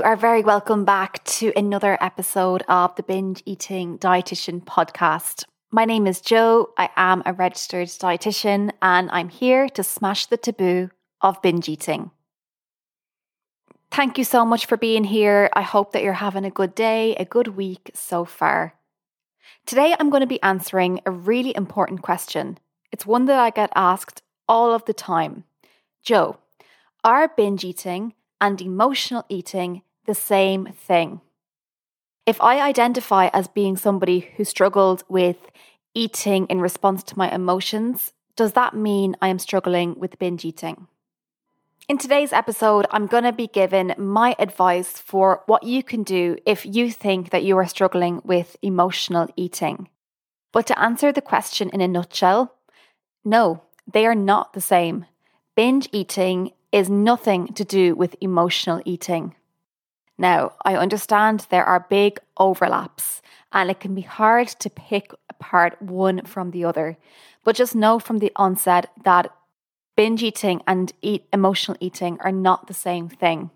You are very welcome back to another episode of the Binge Eating Dietitian podcast. My name is Jo. I am a registered dietitian and I'm here to smash the taboo of binge eating. Thank you so much for being here. I hope that you're having a good day, a good week so far. Today, I'm going to be answering a really important question. It's one that I get asked all of the time. Jo, are binge eating and emotional eating the same thing? If I identify as being somebody who struggled with eating in response to my emotions, does that mean I am struggling with binge eating? In today's episode, I'm going to be giving my advice for what you can do if you think that you are struggling with emotional eating. But to answer the question in a nutshell, no, they are not the same. Binge eating is nothing to do with emotional eating. Now, I understand there are big overlaps and it can be hard to pick apart one from the other, but just know from the onset that binge eating and eat, emotional eating are not the same thing.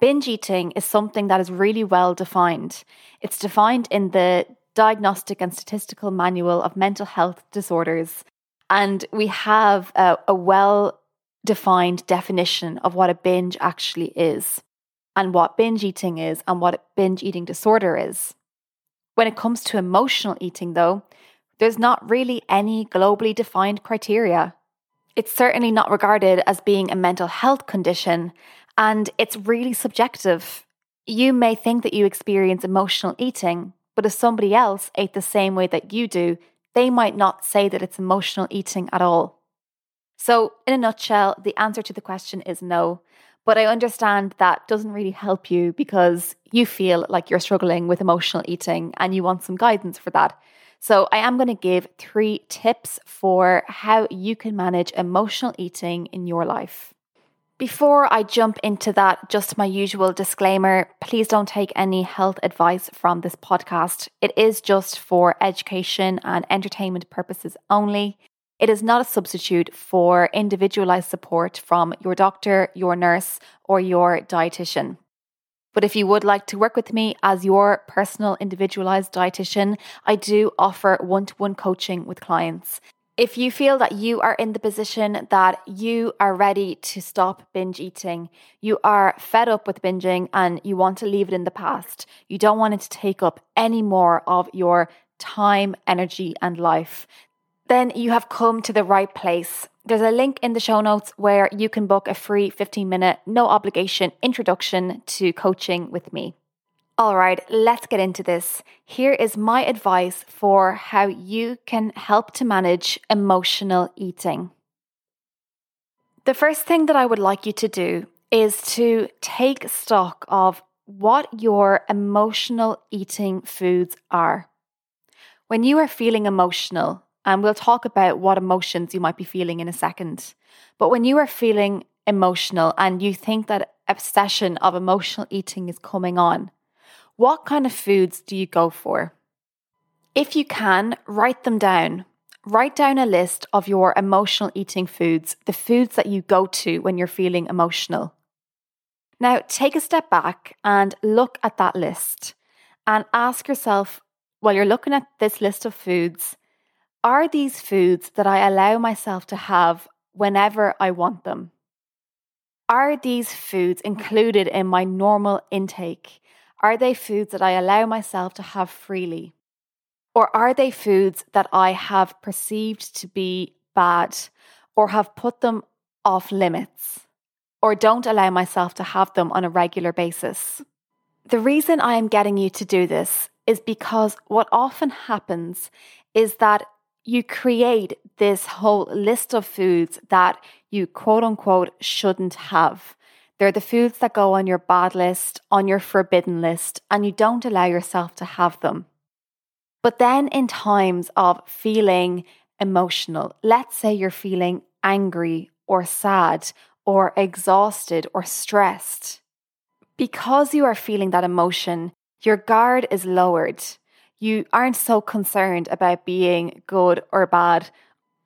Binge eating is something that is really well defined. It's defined in the Diagnostic and Statistical Manual of Mental Health Disorders, and we have a, a well defined definition of what a binge actually is, and what binge eating is, and what binge eating disorder is. When it comes to emotional eating, though, there's not really any globally defined criteria. It's certainly not regarded as being a mental health condition, and it's really subjective. You may think that you experience emotional eating, but if somebody else ate the same way that you do, they might not say that it's emotional eating at all. So, in a nutshell, the answer to the question is no. But I understand that doesn't really help you because you feel like you're struggling with emotional eating and you want some guidance for that. So, I am going to give three tips for how you can manage emotional eating in your life. Before I jump into that, just my usual disclaimer please don't take any health advice from this podcast. It is just for education and entertainment purposes only. It is not a substitute for individualized support from your doctor, your nurse, or your dietitian. But if you would like to work with me as your personal individualized dietitian, I do offer one to one coaching with clients. If you feel that you are in the position that you are ready to stop binge eating, you are fed up with binging and you want to leave it in the past, you don't want it to take up any more of your time, energy, and life, then you have come to the right place. There's a link in the show notes where you can book a free 15 minute, no obligation introduction to coaching with me. All right, let's get into this. Here is my advice for how you can help to manage emotional eating. The first thing that I would like you to do is to take stock of what your emotional eating foods are. When you are feeling emotional, and we'll talk about what emotions you might be feeling in a second. But when you are feeling emotional and you think that obsession of emotional eating is coming on, what kind of foods do you go for? If you can, write them down. Write down a list of your emotional eating foods, the foods that you go to when you're feeling emotional. Now, take a step back and look at that list and ask yourself while you're looking at this list of foods, are these foods that I allow myself to have whenever I want them? Are these foods included in my normal intake? Are they foods that I allow myself to have freely? Or are they foods that I have perceived to be bad or have put them off limits or don't allow myself to have them on a regular basis? The reason I am getting you to do this is because what often happens is that you create this whole list of foods that you quote unquote shouldn't have. They're the foods that go on your bad list, on your forbidden list, and you don't allow yourself to have them. But then, in times of feeling emotional, let's say you're feeling angry or sad or exhausted or stressed, because you are feeling that emotion, your guard is lowered you aren't so concerned about being good or bad.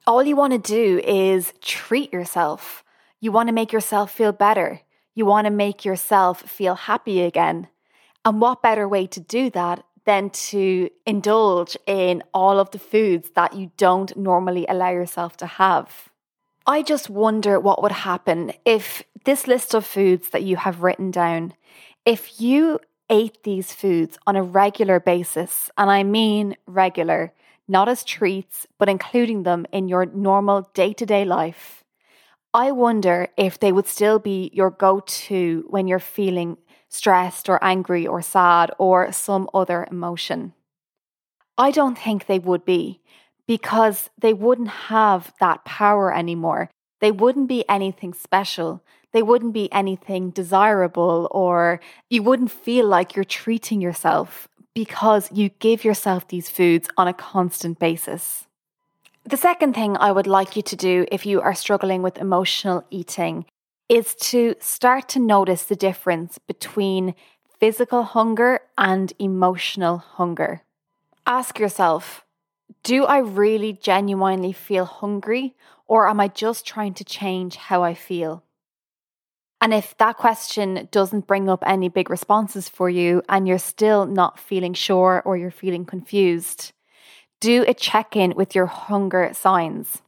All you want to do is treat yourself. You want to make yourself feel better. You want to make yourself feel happy again. And what better way to do that than to indulge in all of the foods that you don't normally allow yourself to have? I just wonder what would happen if this list of foods that you have written down, if you ate these foods on a regular basis, and I mean regular, not as treats, but including them in your normal day to day life, I wonder if they would still be your go to when you're feeling stressed or angry or sad or some other emotion. I don't think they would be because they wouldn't have that power anymore. They wouldn't be anything special. They wouldn't be anything desirable, or you wouldn't feel like you're treating yourself because you give yourself these foods on a constant basis. The second thing I would like you to do if you are struggling with emotional eating is to start to notice the difference between physical hunger and emotional hunger. Ask yourself, do I really genuinely feel hungry or am I just trying to change how I feel? And if that question doesn't bring up any big responses for you and you're still not feeling sure or you're feeling confused, do a check in with your hunger signs.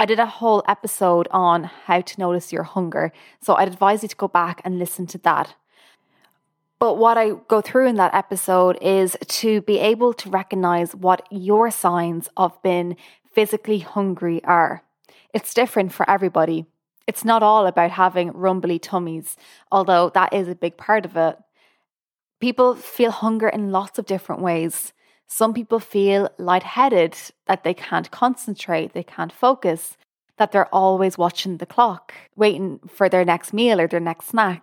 I did a whole episode on how to notice your hunger, so I'd advise you to go back and listen to that. But what I go through in that episode is to be able to recognize what your signs of being physically hungry are. It's different for everybody. It's not all about having rumbly tummies, although that is a big part of it. People feel hunger in lots of different ways. Some people feel lightheaded, that they can't concentrate, they can't focus, that they're always watching the clock, waiting for their next meal or their next snack.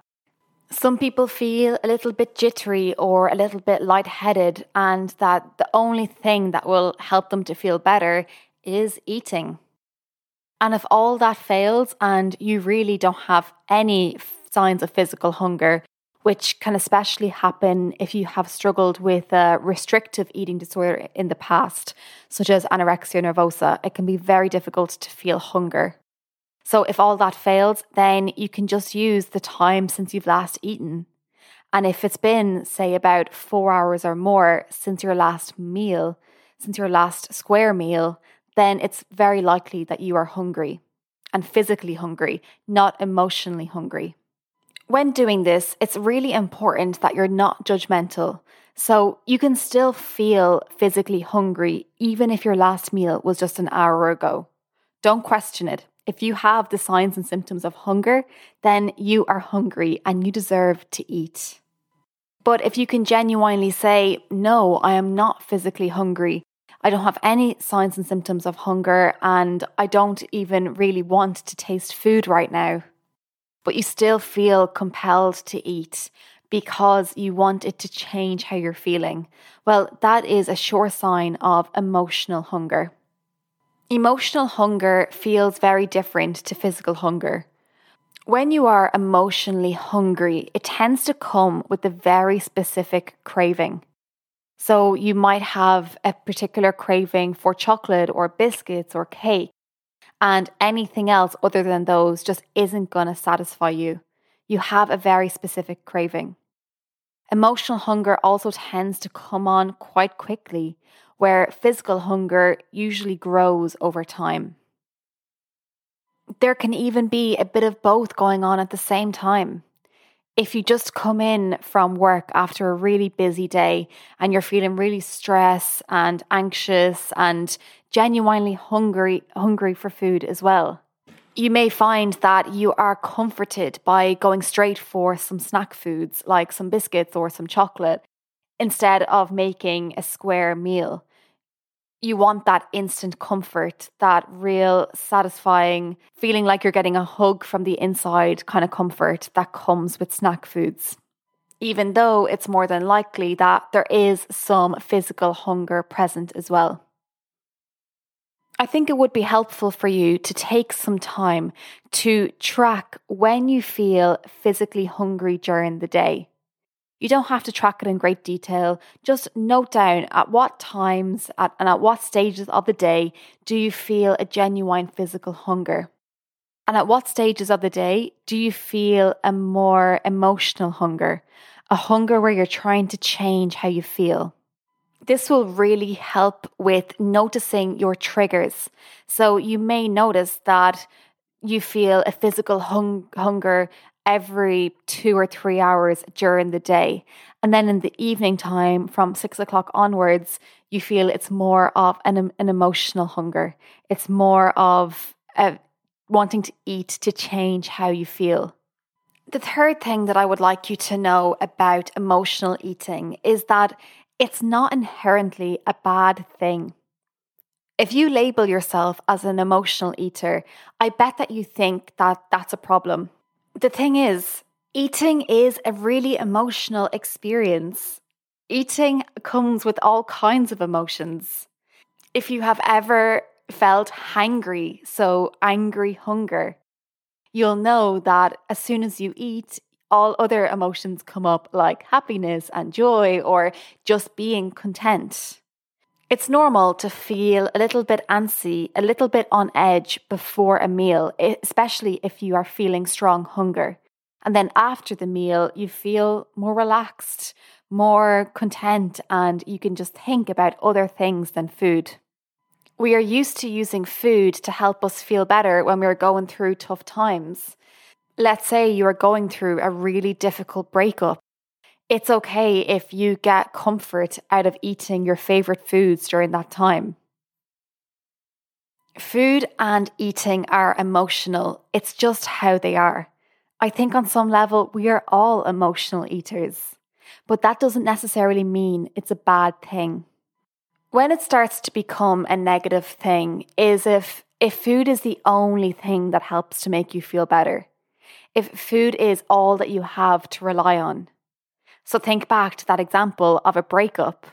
Some people feel a little bit jittery or a little bit lightheaded, and that the only thing that will help them to feel better is eating. And if all that fails and you really don't have any signs of physical hunger, which can especially happen if you have struggled with a restrictive eating disorder in the past, such as anorexia nervosa, it can be very difficult to feel hunger. So, if all that fails, then you can just use the time since you've last eaten. And if it's been, say, about four hours or more since your last meal, since your last square meal, then it's very likely that you are hungry and physically hungry, not emotionally hungry. When doing this, it's really important that you're not judgmental. So you can still feel physically hungry even if your last meal was just an hour ago. Don't question it. If you have the signs and symptoms of hunger, then you are hungry and you deserve to eat. But if you can genuinely say, No, I am not physically hungry, I don't have any signs and symptoms of hunger, and I don't even really want to taste food right now. But you still feel compelled to eat because you want it to change how you're feeling. Well, that is a sure sign of emotional hunger. Emotional hunger feels very different to physical hunger. When you are emotionally hungry, it tends to come with a very specific craving. So you might have a particular craving for chocolate or biscuits or cake, and anything else other than those just isn't going to satisfy you. You have a very specific craving. Emotional hunger also tends to come on quite quickly, where physical hunger usually grows over time. There can even be a bit of both going on at the same time if you just come in from work after a really busy day and you're feeling really stressed and anxious and genuinely hungry hungry for food as well you may find that you are comforted by going straight for some snack foods like some biscuits or some chocolate instead of making a square meal you want that instant comfort, that real satisfying feeling like you're getting a hug from the inside kind of comfort that comes with snack foods. Even though it's more than likely that there is some physical hunger present as well. I think it would be helpful for you to take some time to track when you feel physically hungry during the day. You don't have to track it in great detail. Just note down at what times at, and at what stages of the day do you feel a genuine physical hunger. And at what stages of the day do you feel a more emotional hunger? A hunger where you're trying to change how you feel? This will really help with noticing your triggers. So you may notice that you feel a physical hung- hunger every two or three hours during the day. And then in the evening time, from six o'clock onwards, you feel it's more of an, an emotional hunger. It's more of a, wanting to eat to change how you feel. The third thing that I would like you to know about emotional eating is that it's not inherently a bad thing. If you label yourself as an emotional eater, I bet that you think that that's a problem. The thing is, eating is a really emotional experience. Eating comes with all kinds of emotions. If you have ever felt hangry, so angry hunger, you'll know that as soon as you eat, all other emotions come up like happiness and joy or just being content. It's normal to feel a little bit antsy, a little bit on edge before a meal, especially if you are feeling strong hunger. And then after the meal, you feel more relaxed, more content, and you can just think about other things than food. We are used to using food to help us feel better when we're going through tough times. Let's say you are going through a really difficult breakup. It's okay if you get comfort out of eating your favorite foods during that time. Food and eating are emotional, it's just how they are. I think on some level, we are all emotional eaters, but that doesn't necessarily mean it's a bad thing. When it starts to become a negative thing is if if food is the only thing that helps to make you feel better. If food is all that you have to rely on. So think back to that example of a breakup.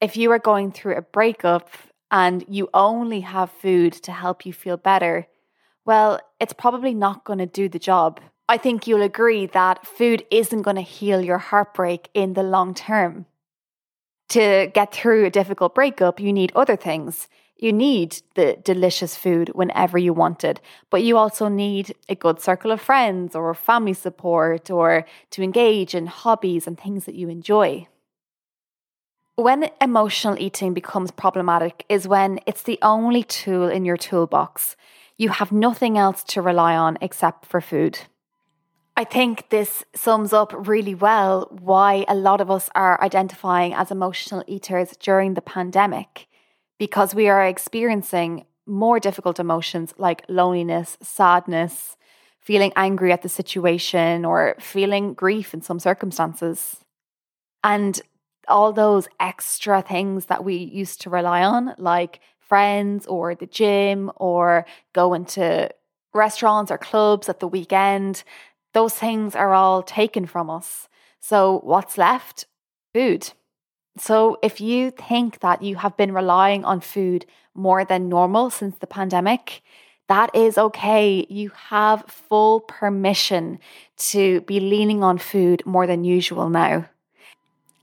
If you are going through a breakup and you only have food to help you feel better, well, it's probably not going to do the job. I think you'll agree that food isn't going to heal your heartbreak in the long term to get through a difficult breakup, you need other things. You need the delicious food whenever you want it, but you also need a good circle of friends or family support or to engage in hobbies and things that you enjoy. When emotional eating becomes problematic is when it's the only tool in your toolbox. You have nothing else to rely on except for food. I think this sums up really well why a lot of us are identifying as emotional eaters during the pandemic, because we are experiencing more difficult emotions like loneliness, sadness, feeling angry at the situation, or feeling grief in some circumstances. And all those extra things that we used to rely on, like friends or the gym or going to restaurants or clubs at the weekend, those things are all taken from us. So, what's left? Food. So, if you think that you have been relying on food more than normal since the pandemic, that is okay. You have full permission to be leaning on food more than usual now.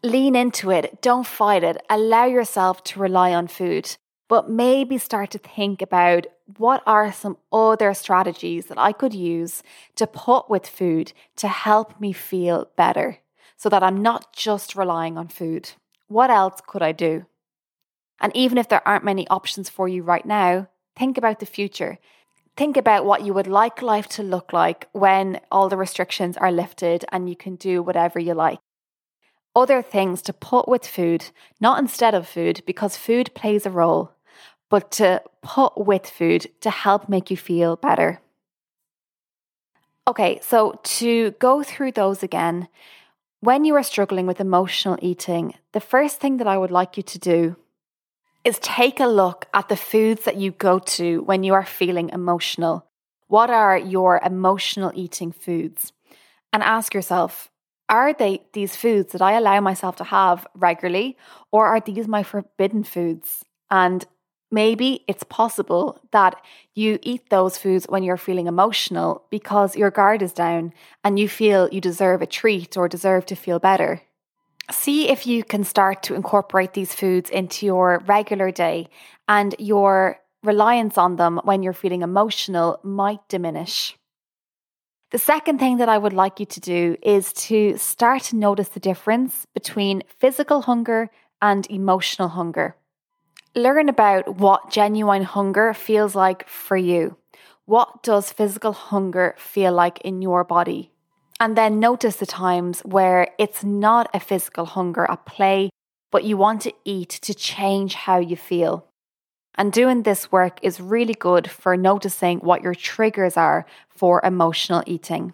Lean into it, don't fight it, allow yourself to rely on food but maybe start to think about what are some other strategies that I could use to put with food to help me feel better so that I'm not just relying on food. What else could I do? And even if there aren't many options for you right now, think about the future. Think about what you would like life to look like when all the restrictions are lifted and you can do whatever you like other things to put with food, not instead of food, because food plays a role but to put with food to help make you feel better. Okay, so to go through those again, when you are struggling with emotional eating, the first thing that I would like you to do is take a look at the foods that you go to when you are feeling emotional. What are your emotional eating foods? And ask yourself, are they these foods that I allow myself to have regularly, or are these my forbidden foods? And Maybe it's possible that you eat those foods when you're feeling emotional because your guard is down and you feel you deserve a treat or deserve to feel better. See if you can start to incorporate these foods into your regular day and your reliance on them when you're feeling emotional might diminish. The second thing that I would like you to do is to start to notice the difference between physical hunger and emotional hunger. Learn about what genuine hunger feels like for you. What does physical hunger feel like in your body? And then notice the times where it's not a physical hunger at play, but you want to eat to change how you feel. And doing this work is really good for noticing what your triggers are for emotional eating.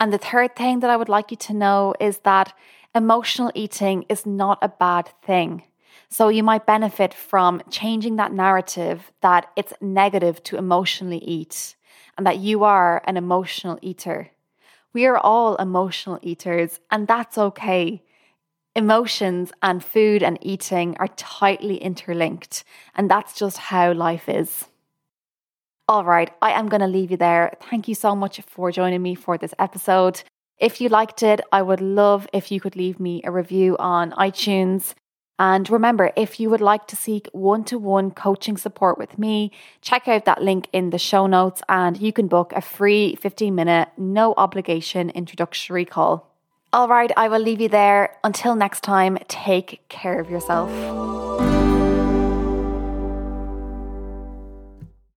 And the third thing that I would like you to know is that emotional eating is not a bad thing. So you might benefit from changing that narrative that it's negative to emotionally eat and that you are an emotional eater. We are all emotional eaters, and that's okay. Emotions and food and eating are tightly interlinked, and that's just how life is. All right, I am going to leave you there. Thank you so much for joining me for this episode. If you liked it, I would love if you could leave me a review on iTunes. And remember, if you would like to seek one to one coaching support with me, check out that link in the show notes and you can book a free 15 minute, no obligation introductory call. All right, I will leave you there. Until next time, take care of yourself.